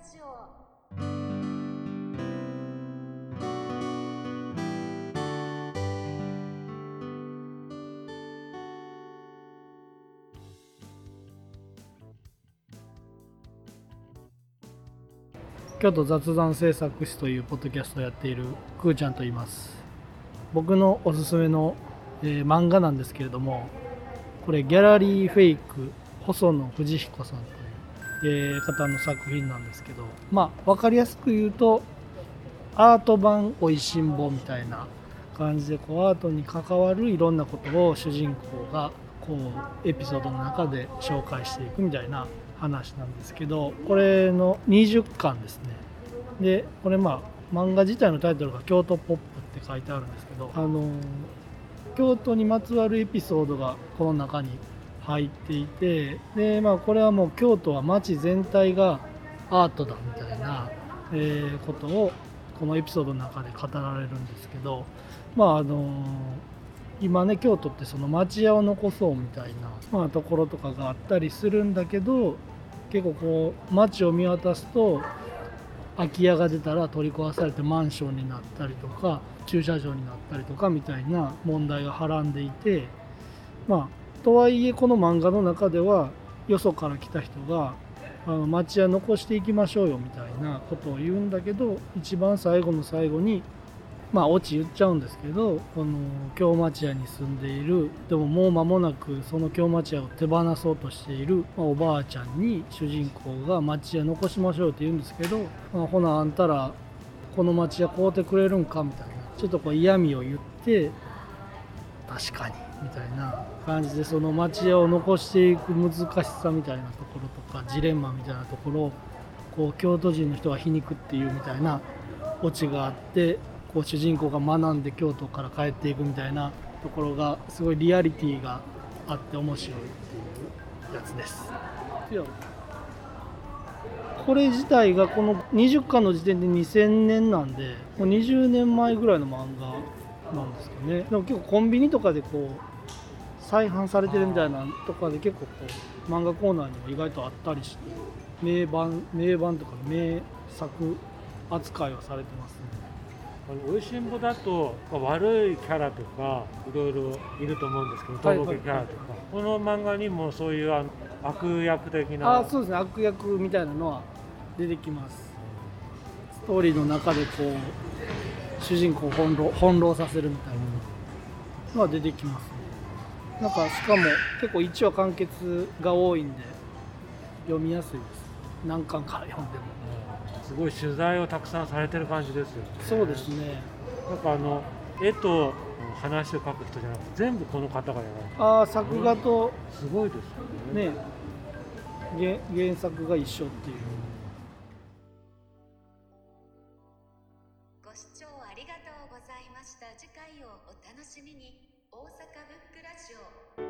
ジオ。京都雑談制作室というポッドキャストをやっているくーちゃんと言います。僕のおすすめの、えー漫画なんですけれどもこれギャラリーフェイク細野藤彦さんと、えー方の作品なんですけどまあ分かりやすく言うとアート版おいしんぼみたいな感じでこうアートに関わるいろんなことを主人公がこうエピソードの中で紹介していくみたいな話なんですけどこれの20巻ですね。でこれまあ漫画自体のタイトルが「京都ポップ」って書いてあるんですけどあの京都にまつわるエピソードがこの中に入っていてでまあこれはもう京都は街全体がアートだみたいな、えーことをこのエピソードの中で語られるんですけどまああの今ね京都ってその町屋を残そうみたいな、まあ、ところとかがあったりするんだけど結構こう街を見渡すと空き家が出たら取り壊されてマンションになったりとか駐車場になったりとかみたいな問題がはらんでいてまあとはいえこの漫画の中ではよそから来た人があの町屋残していきましょうよみたいなことを言うんだけど一番最後の最後にまあオチ言っちゃうんですけどこの京町屋に住んでいるでももう間もなくその京町屋を手放そうとしている、まあおばあちゃんに主人公が町屋残しましょうって言うんですけど、まあほなあんたらこの町屋買うてくれるんかみたいなちょっとこう嫌味を言って確かに。みたいな感じでその町屋を残していく難しさみたいなところとかジレンマみたいなところをこう京都人の人は皮肉っていうみたいなオチがあってこう主人公が学んで京都から帰っていくみたいなところがすごいリアリティがあって面白いっていうやつです。いやこれ自体がこの20巻の時点で2000年なんでもう20年前ぐらいの漫画なんですかねでも結構コンビニとかでこう再販されてるみたいなとかで結構こう漫画コーナーにも意外とあったりして名盤名盤とか名作扱いはされてますね。おいしんぼだとまあ悪いキャラとかいろいろいると思うんですけどはいとぼけキャラとか、この漫画にもそういう悪役的なああそうですね。悪役みたいなのは出てきます。ストーリーの中でこう主人公を翻弄翻弄させるみたいなのは出てきますねなんかしかも結構1話完結が多いんで読みやすいです。何巻から読んでも。うんすごい取材をたくさんされてる感じですよね。そうですね。なんかあの絵と話を描く人じゃなくて全部この方がやられてああ作画とるすごいですよね。ね原原作が一緒っていう。ご視聴ありがとうございました。次回をお楽しみに大阪ブックラジオ。